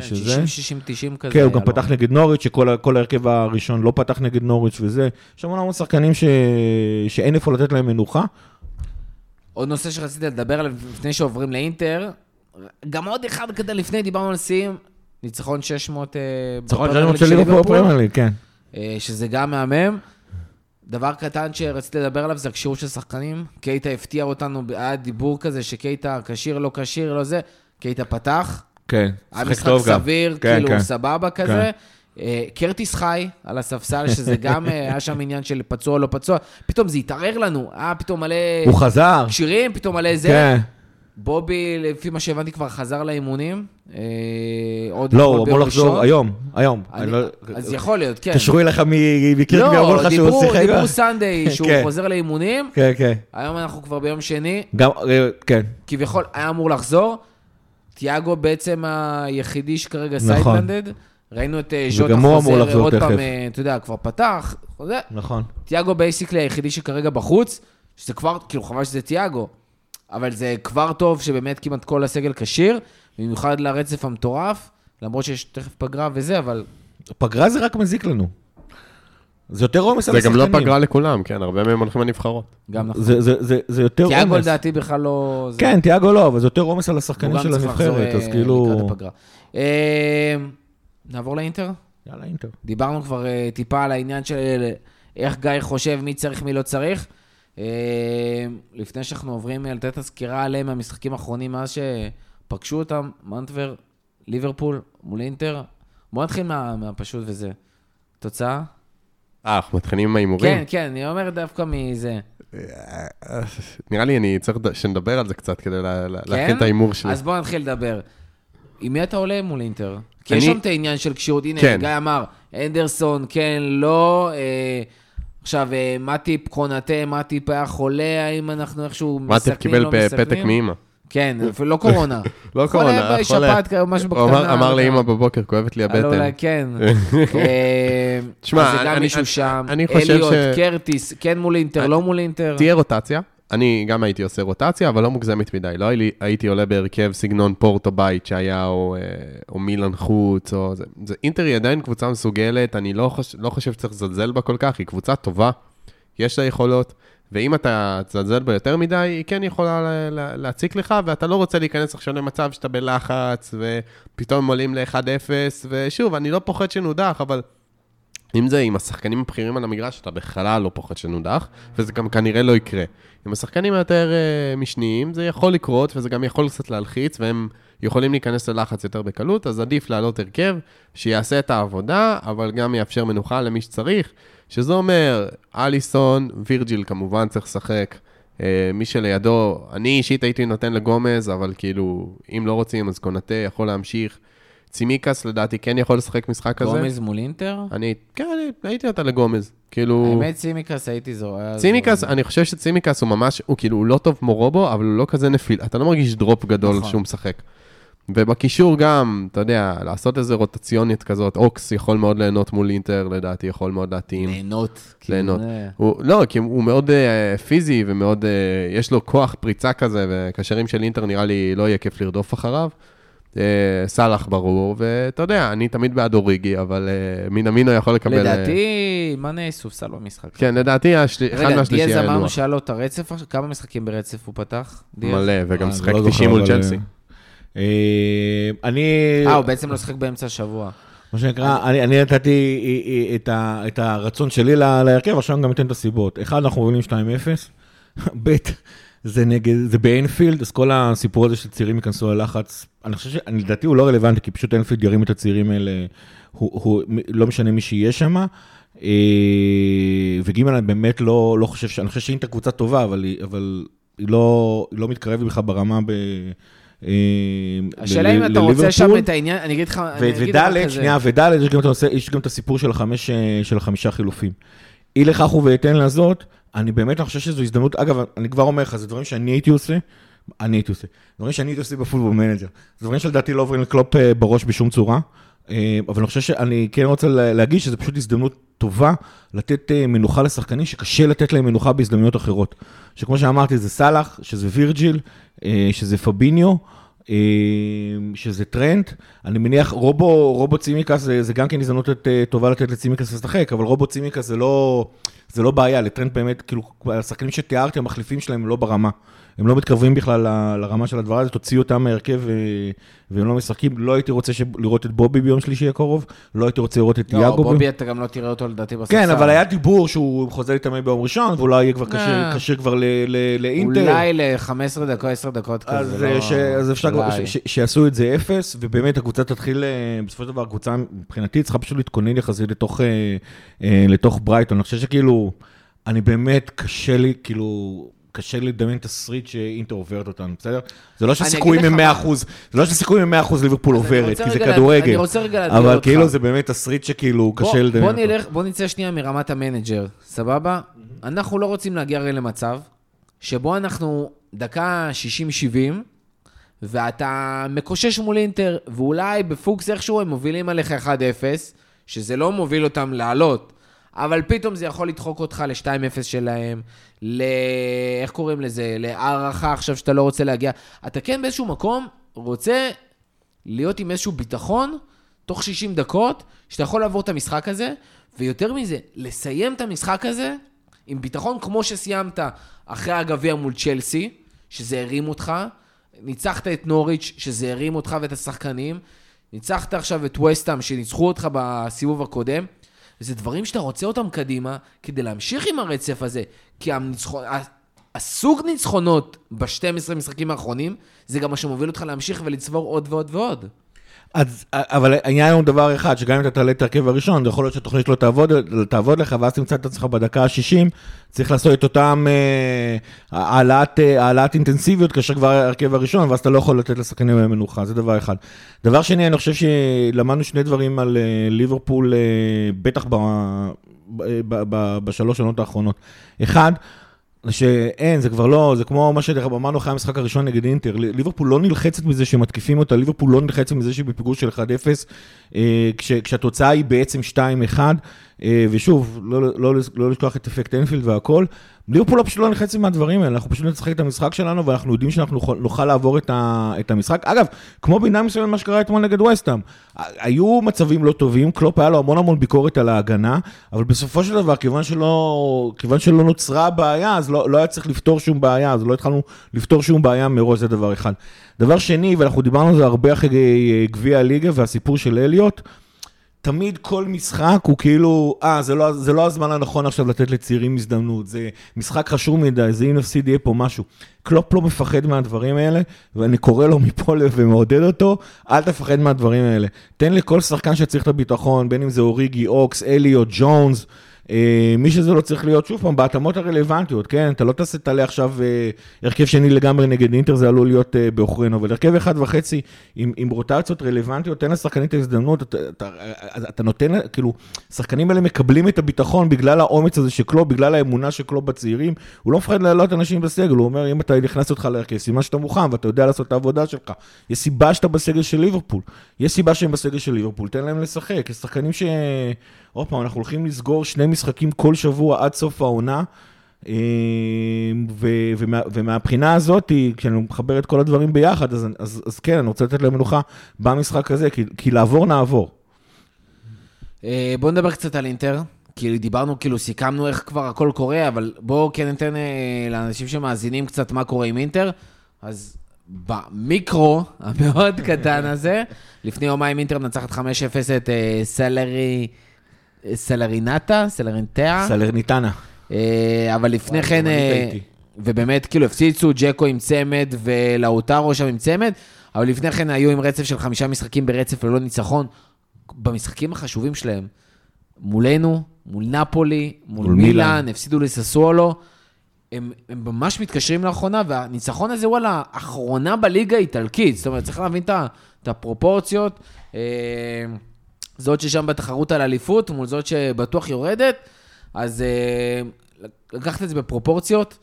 שזה. 60, 60, 90 כזה. כן, הוא גם לו. פתח נגד נוריץ', שכל ההרכב הראשון לא פתח נגד נוריץ' וזה. יש המון המון שחקנים ש... שאין איפה לתת להם מנוחה. עוד נושא שרציתי לדבר עליו לפני שעוברים לאינטר, גם עוד אחד כזה לפני, דיברנו על שיאים, ניצחון 600 אה, ניצחון בפרמייר ליג של ליברפול בפרמייר ליג, כן. אה, שזה גם מהמם. דבר קטן שרציתי לדבר עליו זה הכשירות של שחקנים. קייטה הפתיע אותנו, היה דיבור כזה שקייטה כשיר, לא כשיר, לא זה. קייטה פתח, כן, היה משחק משחק טוב גם. סביר, כן, כאילו כן. סבבה כזה. אה, קרטיס חי על הספסל, שזה גם, היה שם עניין של פצוע לא פצוע. פתאום זה התערער לנו, היה פתאום מלא הוא חזר. כשירים, פתאום מלא זה. כן. בובי, לפי מה שהבנתי, כבר חזר לאימונים. אה, עוד לא, הוא אמור לחזור. היום, היום. לא- אז יכול להיות, כן. התקשרו אליך מ- מקירבי, אמרו לא, לך שהוא שיחק. דיברו סנדיי, שהוא כן. חוזר לאימונים. כן, כן. היום אנחנו כבר ביום שני, גם, אה, כן. כביכול היה אמור לחזור. תיאגו בעצם היחידי שכרגע נכון. סיידליינד. ראינו את אה, ז'וטה חוזר עוד. פעם, אתה יודע, כבר פתח. נכון. תיאגו basically היחידי שכרגע בחוץ, שזה כבר, כאילו חבל שזה תיאגו, אבל זה כבר טוב שבאמת כמעט כל הסגל כשיר, במיוחד לרצף המטורף, למרות שיש תכף פגרה וזה, אבל פגרה זה רק מזיק לנו. זה יותר עומס על זה השחקנים. גם לא פגרה לכולם, כן, הרבה מהם הולכים לנבחרות. גם נכון. זה- זה- זה- זה יותר עומס. תיאגו לדעתי בכלל לא... זה- כן, תיאגו לא, אבל זה יותר עומס על השחקנים של הנבחרת, אז כאילו... אה, נעבור לאינטר? יאללה, אינטר. דיברנו כבר אה, טיפה על העניין של אה, איך גיא חושב מי צריך, מי לא צריך. אה, לפני שאנחנו עוברים אה, לתת את הסקירה עליהם מהמשחקים האחרונים, מאז שפגשו אותם, מנטבר, ליברפול, מול אינטר. בואו נתחיל מה- מהפשוט וזה. תוצאה? אה, אנחנו מתחילים עם ההימורים? כן, כן, אני אומר דווקא מזה. נראה לי אני צריך שנדבר על זה קצת כדי כן? להכין את ההימור שלי. אז בואו נתחיל לדבר. עם מי אתה עולה מול אינטר? כי אני- יש שם את העניין של כשירות, הנה, כן. גיא אמר, אנדרסון, כן, לא, אה, עכשיו, אה, מטיפ קונטה, מטיפ היה חולה, האם אנחנו איכשהו מטיפ מסכמים, קיבל לא פתק? מאמא. כן, אפילו לא קורונה. לא קורונה, חולה היה חולה. בשפעת, כאילו, משהו בקטנה. אמר- לא. לאמא בבוקר, כואבת לי הלו, הבטן. אולי כן. אה, תשמע, אני- חושב אליוט, ש- קרטיס, כן מול אינטר, לא מול אינטר. תהיה רוטציה. אני גם הייתי עושה רוטציה, אבל לא מוגזמת מדי. לא הייתי- עולה בהרכב סגנון פורטו בית שהיה, או, אה, או מילן חוץ, או זה. זה. אינטר היא עדיין קבוצה מסוגלת, אני לא, חוש, לא חושב שצריך לזלזל בה כל כך, היא קבוצה טובה, יש לה יכולות, ואם אתה תזלזל בה יותר מדי, היא כן יכולה לה- לה- להציק לך, ואתה לא רוצה להיכנס עכשיו למצב שאתה בלחץ, ופתאום עולים ל-1-0, ושוב, אני לא פוחד שנודח, אבל... אם זה עם השחקנים הבכירים על המגרש, אתה בכלל לא פוחד שנודח, וזה גם כנראה לא יקרה. עם השחקנים היותר uh, משניים, זה יכול לקרות, וזה גם יכול קצת להלחיץ, והם יכולים להיכנס ללחץ יותר בקלות, אז עדיף לעלות הרכב, שיעשה את העבודה, אבל גם יאפשר מנוחה למי שצריך, שזה אומר, אליסון, וירג'יל כמובן צריך לשחק. Uh, מי שלידו, אני אישית הייתי נותן לגומז, אבל כאילו, אם לא רוצים, אז קונטה יכול להמשיך. צימיקס לדעתי כן יכול לשחק משחק כזה. גומז מול אינטר? אני, כן, אני הייתי נותן לגומז. כאילו, האמת, צימקס הייתי זורק. צימקס, אני חושב שצימקס הוא ממש, הוא כאילו, הוא לא טוב כמו רובו, אבל הוא לא כזה נפיל. אתה לא מרגיש drop גדול נכון. שהוא משחק. ובקישור גם, אתה יודע, לעשות איזה רוטציונית כזאת, אוקס יכול מאוד ליהנות מול אינטר, לדעתי, יכול מאוד להתאים. ליהנות. ליהנות. הוא, לא, כי הוא מאוד אה, פיזי ומאוד, אה, יש לו כוח פריצה כזה, וקשרים של אינטר נראה לי לא יהיה כיף לרדוף אחריו. Uh, סאלח ברור, ואתה יודע, אני תמיד בעד אוריגי, אבל uh, מינמינו יכול לקבל... אה, לדעתי, מאנה סופסל במשחק. כן, לדעתי. אחד רגע, מהשלישי דיאז היה אמרנו ינוח. שהיה לו את הרצף, עכשיו? כמה משחקים ברצף הוא פתח? דיאז? מלא, וגם אה, שיחק לא זוכר, 90 מול צ'לסי. אה, אני, אה, הוא בעצם לא שיחק באמצע השבוע. מה שנקרא, אני אני נתתי אה, אה, את ה- את הרצון שלי להרכב, עכשיו אני גם אתן את הסיבות. אחד, אנחנו מובילים 2-0. ב', זה נגד, זה באנפילד, אז כל הסיפור הזה שצעירים ייכנסו ללחץ, אני חושב ש... אני- לדעתי הוא לא רלוונטי, כי פשוט אנפילד ירים את הצעירים האלה, הוא, הוא לא משנה מי שיהיה שם. וג' אני באמת לא, לא חושב, ש- אני חושב שאינטר קבוצה טובה, אבל היא, אבל היא לא, היא לא מתקרבת בכלל ברמה ב... אה, השאלה אם אתה רוצה. שם את העניין, אני אגיד לך, כזה. שנייה, וד', יש גם את הסיפור אה, של החמישה חילופים. אי לכך ובהתאם לזאת, אני באמת אני חושב שזו הזדמנות, אגב, אני כבר אומר לך, זה דברים שאני הייתי עושה, אני הייתי עושה, דברים שאני הייתי עושה בפוטבול מנג'ר. זה דברים שלדעתי לא עוברים לקלופ אה, בראש בשום צורה, אה, אבל אני חושב שאני כן רוצה לה- להגיד שזו פשוט הזדמנות טובה לתת אה, מנוחה לשחקנים שקשה לתת להם מנוחה בהזדמנויות אחרות. שכמו שאמרתי, זה סאלח, שזה וירג'יל, שזה פביניו. שזה טרנד, אני מניח רובו, רובו צימקס זה, זה גם כן הזדמנות טובה לתת לצימקס לשחק, אבל רובו צימקס זה לא, זה לא בעיה, לטרנד באמת, כאילו, השחקנים שתיארתי, המחליפים שלהם הם לא ברמה. הם לא מתקרבים בכלל לרמה של הדבר הזה, תוציאו אותם מהרכב אה, והם לא משחקים. לא הייתי רוצה לראות את בובי ביום שלישי הקרוב, לא הייתי רוצה לראות את לא, יאגו. בובי, אתה גם לא תראה אותו לדעתי בספסל. כן, אבל היה דיבור שהוא חוזר להתאמן ביום ראשון, ואולי יהיה כבר כשיר- אה. כשיר כבר לאינטר. אולי ל-15 דקות, 10 דקות כזה. אז, לא- אה, אפשר כבר. שיעשו את זה אפס, ובאמת הקבוצה תתחיל, בסופו של דבר הקבוצה מבחינתי צריכה פשוט להתכונן יחסית לתוך ברייטון. אני חושב שכאילו, אני באמת קשה לי, כאילו, קשה לדמיין תסריט שאינטר עוברת אותנו, בסדר? זה לא שהסיכויים הם לא 100%, זה לא שהסיכויים הם 100% ליברפול עוברת, כי זה כדורגל. אני רוצה רגע אבל אותך. כאילו זה באמת תסריט שכאילו בוא- קשה לדמיין בוא אותו. נלך, בוא נצא שנייה מרמת המנג'ר, סבבה? אנחנו לא רוצים להגיע הרי למצב שבו אנחנו דקה 60-70, ואתה מקושש מול אינטר, ואולי בפוקס איכשהו הם מובילים עליך 1-0, שזה לא מוביל אותם לעלות, אבל פתאום זה יכול לדחוק אותך ל-2-0 שלהם, ל... איך קוראים לזה? להערכה עכשיו שאתה לא רוצה להגיע. אתה כן באיזשהו מקום רוצה להיות עם איזשהו ביטחון, תוך 60 דקות, שאתה יכול לעבור את המשחק הזה, ויותר מזה, לסיים את המשחק הזה עם ביטחון כמו שסיימת אחרי הגביע מול צ'לסי, שזה הרים אותך, ניצחת את נוריץ', שזה הרים אותך ואת השחקנים, ניצחת עכשיו את וסטאם, שניצחו אותך בסיבוב הקודם. זה דברים שאתה רוצה אותם קדימה, כדי להמשיך עם הרצף הזה, כי הניצחון... הסוג ניצחונות ב-12 משחקים האחרונים, זה גם מה שמוביל אותך להמשיך ולצבור עוד ועוד ועוד. אז, אבל העניין הוא דבר אחד, שגם אם אתה תעלה את ההרכב הראשון, זה יכול להיות שהתוכנית לא תעבוד, תעבוד לך, ואז תמצא את עצמך בדקה ה-60, צריך לעשות את אותם אה, העלאת, אה, אינטנסיביות כאשר כבר ההרכב הראשון, ואז אתה לא יכול לתת לשחקנים מנוחה, זה דבר אחד. דבר שני, אני חושב שלמדנו שני דברים על אה, ליברפול, אה, בטח ב, ב- ב- ב- בשלוש שנות האחרונות. אחד, שאין, זה כבר לא, זה כמו מה שאמרנו אחרי המשחק הראשון נגד אינטר, ליברפול לא נלחצת מזה שמתקיפים אותה, ליברפול לא נלחצת מזה שהיא בפיגור של 1-0, אה, כש, כשהתוצאה היא בעצם 2-1, אה, ושוב, לא, לא, לא לשכוח את אפקט אנפילד והכל, ליברפול לא פשוט לא נלחצת מהדברים האלה, אנחנו פשוט נשחק את המשחק שלנו, ואנחנו יודעים שאנחנו נוכל, נוכל לעבור את, ה, את המשחק. אגב, כמו בעניין מסוים מה שקרה אתמול נגד וסטאם, היו מצבים לא טובים, קלופ היה לו המון המון ביקורת על ההגנה, אבל בסופו של דבר, כיוון שלא, כיוון שלא נוצרה בעיה, אז לא, לא היה צריך לפתור שום בעיה, אז לא התחלנו לפתור שום בעיה מראש, זה דבר אחד. דבר שני, ואנחנו דיברנו על זה הרבה אחרי אה, גביע הליגה והסיפור של אליוט, תמיד כל משחק הוא כאילו, אה, זה לא, זה לא הזמן הנכון עכשיו לתת לצעירים הזדמנות, זה משחק חשוב מדי, זה אם נפסיד יהיה פה משהו. קלופ לא מפחד מהדברים האלה, ואני קורא לו מפה ומעודד אותו, אל תפחד מהדברים האלה. תן לכל שחקן שצריך את הביטחון, בין אם זה אוריגי, אוקס, אליו, ג'ונס, אה, מי שזה לא צריך להיות, שוב פעם, בהתאמות הרלוונטיות, כן? אתה לא תעשה, תעלה עכשיו אה, הרכב שני לגמרי נגד אינטר, זה עלול להיות אה, בעוכרינו, אבל הרכב אחד וחצי עם, עם רוטציות רלוונטיות, תן לשחקנים את ההזדמנות, אתה, אתה, אתה נותן, כאילו, השחקנים האלה מקבלים את הביטחון בגלל האומץ הזה של קלוב, בגלל האמונה של קלוב בצעירים, הוא לא מפחד להעלות אנשים בסגל, הוא אומר, אם אתה נכנס אותך להרכב, סימן שאתה מוכן ואתה יודע לעשות את העבודה שלך. יש סיבה שאתה בסגל של ליברפול, יש סיבה שהם בסגל של ליברפול, תן להם לשחק, יש שחקנים ש... עוד פעם, אנחנו הולכים לסגור שני משחקים כל שבוע עד סוף העונה. אה, ו- ומה, ומהבחינה הזאת, כשאני מחבר את כל הדברים ביחד, אז, אז, אז כן, אני רוצה לתת להם מנוחה במשחק הזה, כי, כי לעבור נעבור. אה, בואו נדבר קצת על אינטר. כי דיברנו, כאילו, סיכמנו איך כבר הכל קורה, אבל בואו כן ניתן אה, לאנשים שמאזינים קצת מה קורה עם אינטר. אז במיקרו המאוד קטן הזה, לפני יומיים אינטר מנצחת 5-0 את סלרי... סלרינטה, סלרינטה. סלרניטנה. אה, אבל לפני כן, אה, ובאמת, כאילו, הפציצו ג'קו עם צמד ולאוטרו שם עם צמד, אבל לפני כן היו עם רצף של חמישה משחקים ברצף ללא ניצחון. במשחקים החשובים שלהם, מולנו, מול נפולי, מול, מול מילאן, מילאן, הפסידו לססוולו. הם, הם ממש מתקשרים לאחרונה, והניצחון הזה, וואלה, אחרונה בליגה האיטלקית. זאת אומרת, צריך להבין את הפרופורציות. אה, זאת ששם בתחרות על אליפות מול זאת שבטוח יורדת, אז אה, לקחת את זה בפרופורציות.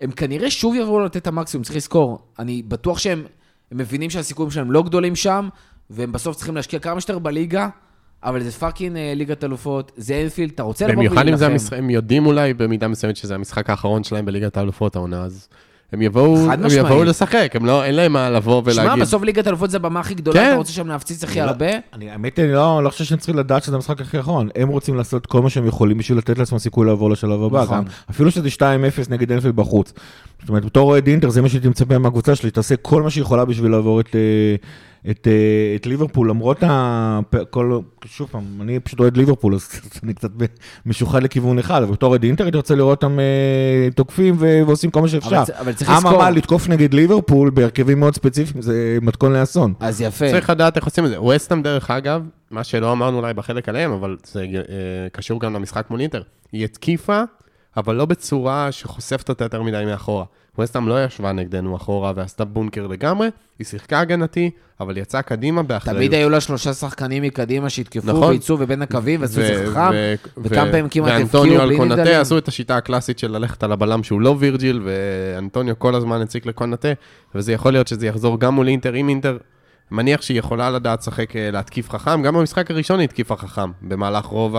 הם כנראה שוב יבואו לתת את המקסימום, צריך לזכור. אני בטוח שהם מבינים שהסיכויים שלהם לא גדולים שם, והם בסוף צריכים להשקיע כמה שיותר בליגה, אבל זה פאקינג uh, ליגת אלופות, זה אנפילד, אתה רוצה לבוא ולהילחם. במיוחד אם זה המשחק, הם יודעים אולי במידה מסוימת שזה המשחק האחרון שלהם בליגת האלופות העונה, אז... הם יבואו, הם יבואו לשחק, הם לא, אין להם מה לבוא ולהגיד. שמע, בסוף ליגת אלופות זה הבמה הכי גדולה, כן. אתה רוצה שם להפציץ הכי לא- הרבה? אני, האמת, אני לא, לא חושב שהם צריכים לדעת שזה המשחק הכי אחרון. הם רוצים לעשות כל מה שהם יכולים בשביל לתת לעצמם סיכוי לעבור לשלב הבא. נכון. אפילו שזה 2-0 נגד אנפל בחוץ. זאת אומרת, בתור אוהד אינטר, זה מה שהייתי מצפה מהקבוצה שלי, תעשה כל מה שהיא יכולה בשביל לעבור את... אה, את, אה, את ליברפול, למרות ה... כל, שוב פעם, אני פשוט אוהד ליברפול, אז אני קצת משוחד לכיוון אחד, אבל בתור אוהד אינטר, הייתי רוצה לראות אותם אה, תוקפים ועושים כל מה שאפשר. אבל, אבל צריך לזכור... אממה, לתקוף נגד ליברפול בהרכבים מאוד ספציפיים, זה מתכון לאסון. אז יפה. צריך לדעת איך עושים את זה. ווסטאם, דרך אגב, מה שלא אמרנו אולי בחלק עליהם, אבל זה אה, קשור גם למשחק מול אינטר, היא התקיפה, אבל לא בצורה שחושפת אותה יותר מדי מאחורה. ווסטהאם לא ישבה נגדנו אחורה ועשתה בונקר לגמרי, היא שיחקה הגנתי, אבל יצאה קדימה באחריות. תמיד היו לה שלושה שחקנים מקדימה שהתקפו נכון. וייצאו ובין הקווים ועשו את זה חכם, וכמה פעמים כמעט הפקיעו בלי נבדלים. ואנטוניו על קונטה עשו את השיטה הקלאסית של ללכת על הבלם שהוא לא וירג'יל, ואנטוניו כל הזמן הציק לקונטה, וזה יכול להיות שזה יחזור גם מול אינטר, עם אינטר. מניח שהיא יכולה לדעת לשחק, אה, להתקיף חכם, גם במשחק הראשון היא התקיפה חכם, במהלך רוב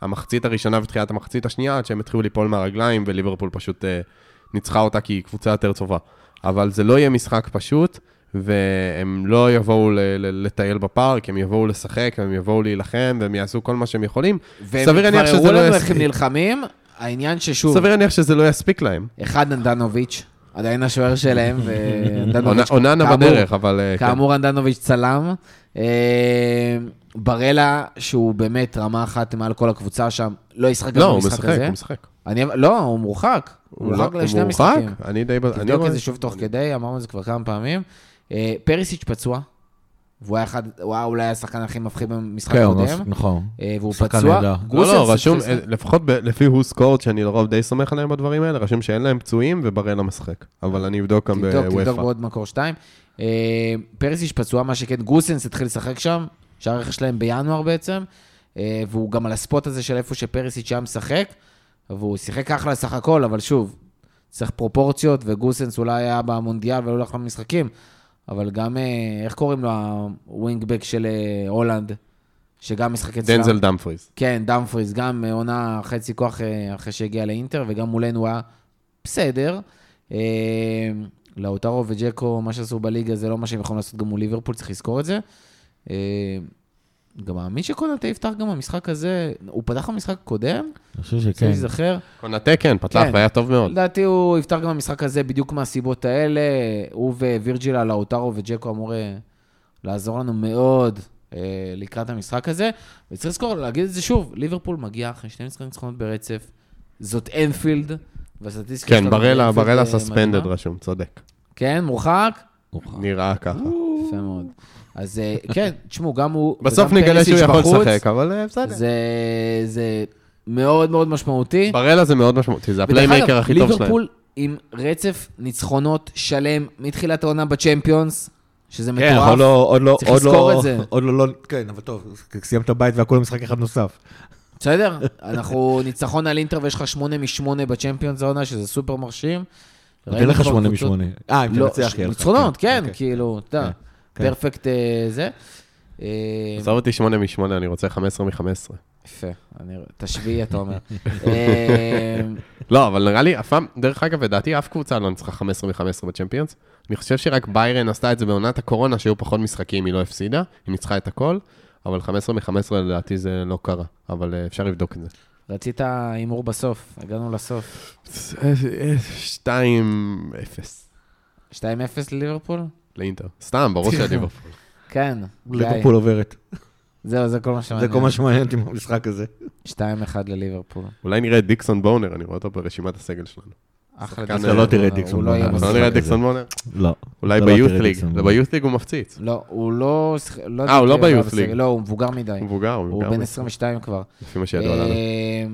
המחצית הראשונה ותחילת המחצית השנייה, עד שהם התחילו ליפול מהרגליים, וליברפול פשוט אה, ניצחה אותה כי היא קבוצה יותר טובה. אבל זה לא יהיה משחק פשוט, והם לא יבואו לטייל בפארק, הם יבואו לשחק, הם יבואו להילחם, והם יעשו כל מה שהם יכולים. והם כבר הראו לנו לא איך הם נלחמים, העניין ששוב... סביר להניח שזה לא יספיק להם. אחד אנדנוביץ', עדיין השוער שלהם, ואנדנוביץ'... אוננה בדרך, אבל... אה, כן. כאמור, אנדנוביץ' צלם. אה, ברלה, שהוא באמת רמה אחת מעל כל הקבוצה שם, לא ישחק גם במשחק הזה. לא, הוא משחק, הוא משחק. לא, הוא מורחק. הוא מורחק לשני המשחקים. אני די... תבדוק את זה שוב תוך כדי, אמרנו את זה כבר כמה פעמים. אה, פריסיץ' פצוע, והוא היה אחד, הוא היה אולי השחקן הכי מפחיד במשחק כן, הקודם. כן, נכון. אה, והוא פצוע. לא, לא, רשום, לפחות לפי הוא סקורט, שאני לרוב די סומך עליהם בדברים האלה, רשום שאין להם פצועים ובראל משחק. אבל אני אבדוק גם בוופא. תבדוק בעוד מקור שתיים. אה, פריסיץ' פצוע, מה שכן, גוסנס התחיל לשחק שם, שהרכש שלהם בינואר בעצם. אה, והוא גם על הספוט הזה של איפה שפריסיץ' היה משחק, והוא שיחק אחלה סך הכל, אבל שוב, צריך פרופורציות, וגוסנס אולי היה במונדיאל ולא הולך למשחקים, אבל גם, אה, איך קוראים לו הווינגבק של אה, הולנד, שגם משחק אצלם? דנזל דאמפריס. כן, דאמפריס, גם אה, עונה חצי כוח אחרי שהגיע לאינטר, וגם מולנו הוא היה בסדר. לאוטרו וג'קו, מה שעשו בליגה זה לא מה שהם יכולים לעשות גם מול ליברפול, צריך לזכור את זה. גם מאמין שקונאטה יפתח גם במשחק הזה, הוא פתח במשחק הקודם, אני חושב שכן. להיזכר. קונאטה כן, פתח כן. והיה טוב מאוד. לדעתי הוא יפתח גם במשחק הזה בדיוק מהסיבות האלה. הוא ווירג'יל על לאוטרו וג'קו אמור אה, לעזור לנו מאוד אה, לקראת המשחק הזה. וצריך לזכור, להגיד את זה שוב, ליברפול מגיע אחרי שני משחקים ניצחונות ברצף. זאת אנפילד, והסטטיסטיקה כן, ברלה, ברלה אה, suspended מדהימה. רשום, צודק. כן, מורחק? נראה ככה. יפה מאוד. אז אה, כן, תשמעו, גם הוא... בסוף נגלה שהוא יכול לשחק, אבל אה, בסדר. זה, זה מאוד מאוד משמעותי. ברלה זה מאוד משמעותי, זה ה playmaker הכי טוב שלהם. ליברפול עם רצף ניצחונות שלם מתחילת העונה בצ'מפיונס, שזה כן, מטורף. עוד לא, עוד לא, צריך עוד לזכור לא, את זה. עוד לא, לא, כן, אבל טוב, סיימת בית והכל משחק אחד נוסף. בסדר? אנחנו ניצחון על אינטר ויש לך שמונה משמונה בצ'מפיונס העונה, שזה סופר מרשים. נותן לך שמונה משמונה. אה, אם לא, תנצח יהיה לך. ניצחונות, כן, אוקיי. כאילו, אתה יודע, כן. פרפקט אה, זה. עזוב אותי 8 מ-8, אני רוצה 15 מ-15. יפה, אני- תשביעי, אתה אומר. אה, לא, אבל נראה לי, אף פעם, דרך אגב, לדעתי אף קבוצה לא ניצחה 15 מ-15 בצ'מפיונס. אני חושב שרק ביירן עשתה את זה בעונת הקורונה, שהיו פחות משחקים, היא לא הפסידה, היא ניצחה את הכל, אבל 15 מ-15 לדעתי זה לא קרה, אבל אה, אפשר לבדוק את זה. רצית הימור בסוף, הגענו לסוף. 2-0 2-0 לליברפול? לאינטר. סתם, ברור שהליברפול. כן. גיא. ליברפול עוברת. זהו, זה כל מה זה שמעניין. כל מה שמעניין אותי במשחק הזה. 2-1 לליברפול. אולי נראה את דיקסון בונר, אני רואה אותו ברשימת הסגל שלנו. אחלה דיקסון אה, לא תראה את דיקסון הוא לא בונר. אתה לא נראה את. דיקסון בונר? לא. אולי אתה לא ביוט ליג. ביוט ליג הוא מפציץ. לא, הוא לא... לא אה, הוא לא ביוט. ליג. לא, הוא מבוגר מדי. הוא מבוגר, הוא הוא מבוגר. בן מאוד. 22 כבר. לפי מה שידוע לנו. אה,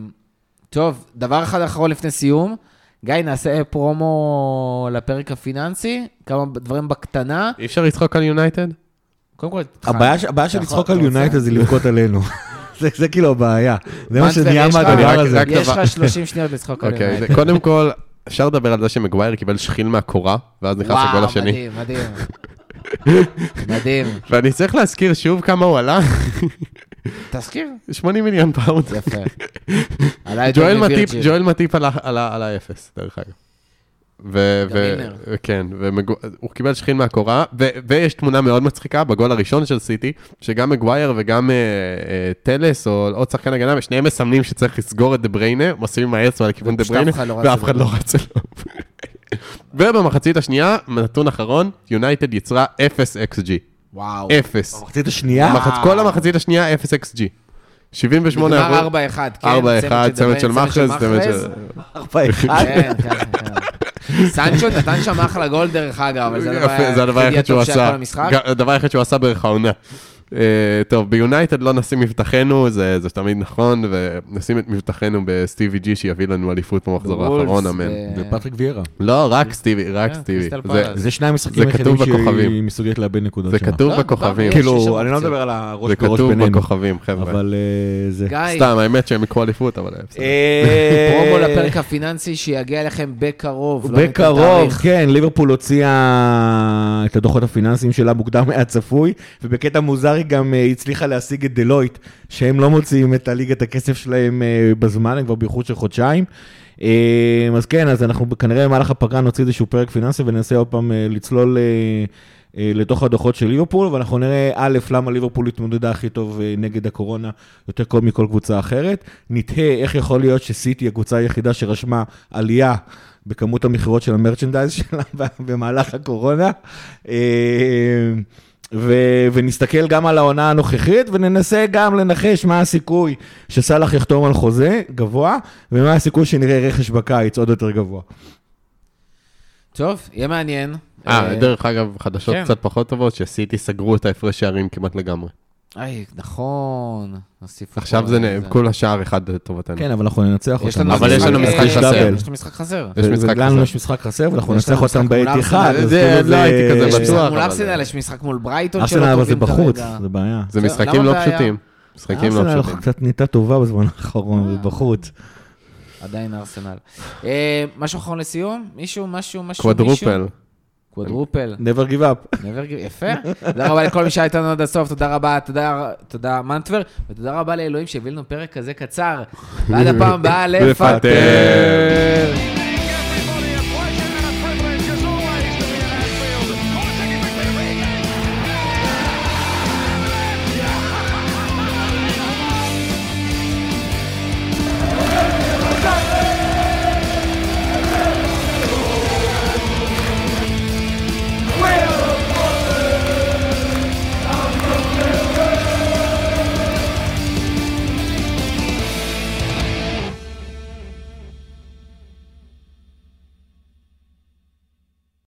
טוב, דבר אחד אחרון לפני סיום. גיא, נעשה פרומו לפרק הפיננסי, כמה דברים בקטנה. אי אפשר לצחוק על יונייטד? קודם כל, הבעיה ש- הבעיה של לצחוק על? יונייטד זה לבכות עלינו. זה- זה כאילו הבעיה. זה מה שנהיה מהדבר רק- הזה. יש לך 30 שניות לצחוק על אוקיי, קודם כל, אפשר לדבר על זה שמגווייר קיבל שכין מהקורה, ואז נכנס לגול וואו, השני. מדהים, מדהים. מדהים. ואני צריך להזכיר שוב כמה הוא עלה, תזכיר. 80 מיליון פאונד. יפה. ג'ואל. מטיפ, ג'ואל מטיפ עלה- עלה עלה אפס, דרך אגב. ו- גם ו- מילנר. כן, והוא קיבל שכין מהקורה, ו- ויש תמונה מאוד מצחיקה בגול הראשון של סיטי, שגם מגווייר וגם אה, אה, טלס, או עוד שחקן הגנה, שניהם מסמנים שצריך לסגור את דה בריינה, מוסיפים עם האצבע לכיוון דה בריינה, לא ואף אחד. לא רץ אליו. ובמחצית השנייה, נתון אחרון, יונייטד יצרה 0 XG. וואו. 0. במחצית השנייה? המחצ- כל המחצית השנייה 0 XG. 78 נגמר אחוז. 4-1, כן. 4-1, צמד של מאחז, צמד של... ארבע אחד. כן, כן, כן. סנצ'ו נתן שם אחלה גול דרך אגב, אבל זה הדבר היחיד שהוא עשה. הדבר היחיד שהוא עשה בערך העונה. אה, טוב, ביונייטד לא נשים מבטחנו, זה זה תמיד נכון, ונשים את מבטחנו בסטיבי ג'י שיביא לנו אליפות במחזור האחרון, אמן. ו- זה פטריק ויירה. לא, רק סטיבי, רק כן, סטיבי. זה-. זה שני המשחקים זה היחידים כתוב. שהיא מסוגלת לאבד נקודות זה שם. כתוב לא, בכוכבים. כאילו, אני לא. מדבר על הראש זה בראש כתוב בינינו. בכוכבים, חבר'ה. אבל אה, זה... סתם, האמת שהם יקחו אליפות, אבל... בסדר. אה, פרומו לפרק הפיננסי שיגיע אליכם בקרוב. לא בקרוב. כן, ליברפול הוציאה את הדוחות הפיננסיים שלה מוקדם מהצפוי, ובקטע מוזר היא גם אה, הצליחה להשיג את דלויט, שהם לא מוציאים את הליגת הכסף שלהם אה, בזמן, הם כבר באיחוד של חודשיים. אה, אז כן, אז אנחנו כנראה במהלך הפגרה נוציא איזשהו פרק פיננסי וננסה עוד פעם לצלול לתוך הדוחות של ליברפול, ואנחנו נראה א', למה ליברפול התמודדה הכי טוב נגד הקורונה, יותר קוד מכל קבוצה אחרת. נתהה איך יכול להיות שסיטי, הקבוצה היחידה שרשמה עלייה בכמות המכירות של המרצ'נדייז שלה במהלך הקורונה. אה, ו- ונסתכל גם על העונה הנוכחית, וננסה גם לנחש מה הסיכוי שסאלח יחתום על חוזה גבוה, ומה הסיכוי שנראה רכש בקיץ עוד יותר גבוה. טוב, יהיה מעניין. אה, דרך אגב, חדשות כן. קצת פחות טובות, שסיטי סגרו את ההפרש שערים כמעט לגמרי. איי, נכון. הוסיפו עכשיו זה נ- כולה שער אחד לטובתנו. כן, אבל אנחנו ננצח יש אותם. לנו אבל יש לנו משחק יש חסר. יש לנו משחק חסר. יש משחק חסר. יש משחק חסר, ואנחנו יש ננצח לנו אותם. ארסנל. אז זה- לא הייתי כזה יש בטוח, משחק מול ארסנל, יש משחק מול ברייטון ארסנל אבל זה בחוץ. זה בעיה. זה משחקים למה לא בעיה? פשוטים. משחקים לא ארסנל פשוטים. קצת נהייתה טובה בזמן האחרון, בחוץ. עדיין ארסנל. אה, משהו אחרון לסיום? מישהו, משהו, משהו, מישהו? קוודרופל. קוודרופל. never give up. never give- יפה. תודה רבה לכל מי שהיה איתנו עד הסוף, תודה רבה, תודה, תודה מנטבר, ותודה רבה לאלוהים שהביא לנו פרק כזה קצר. ועד הפעם הבאה לפטר. לפטר.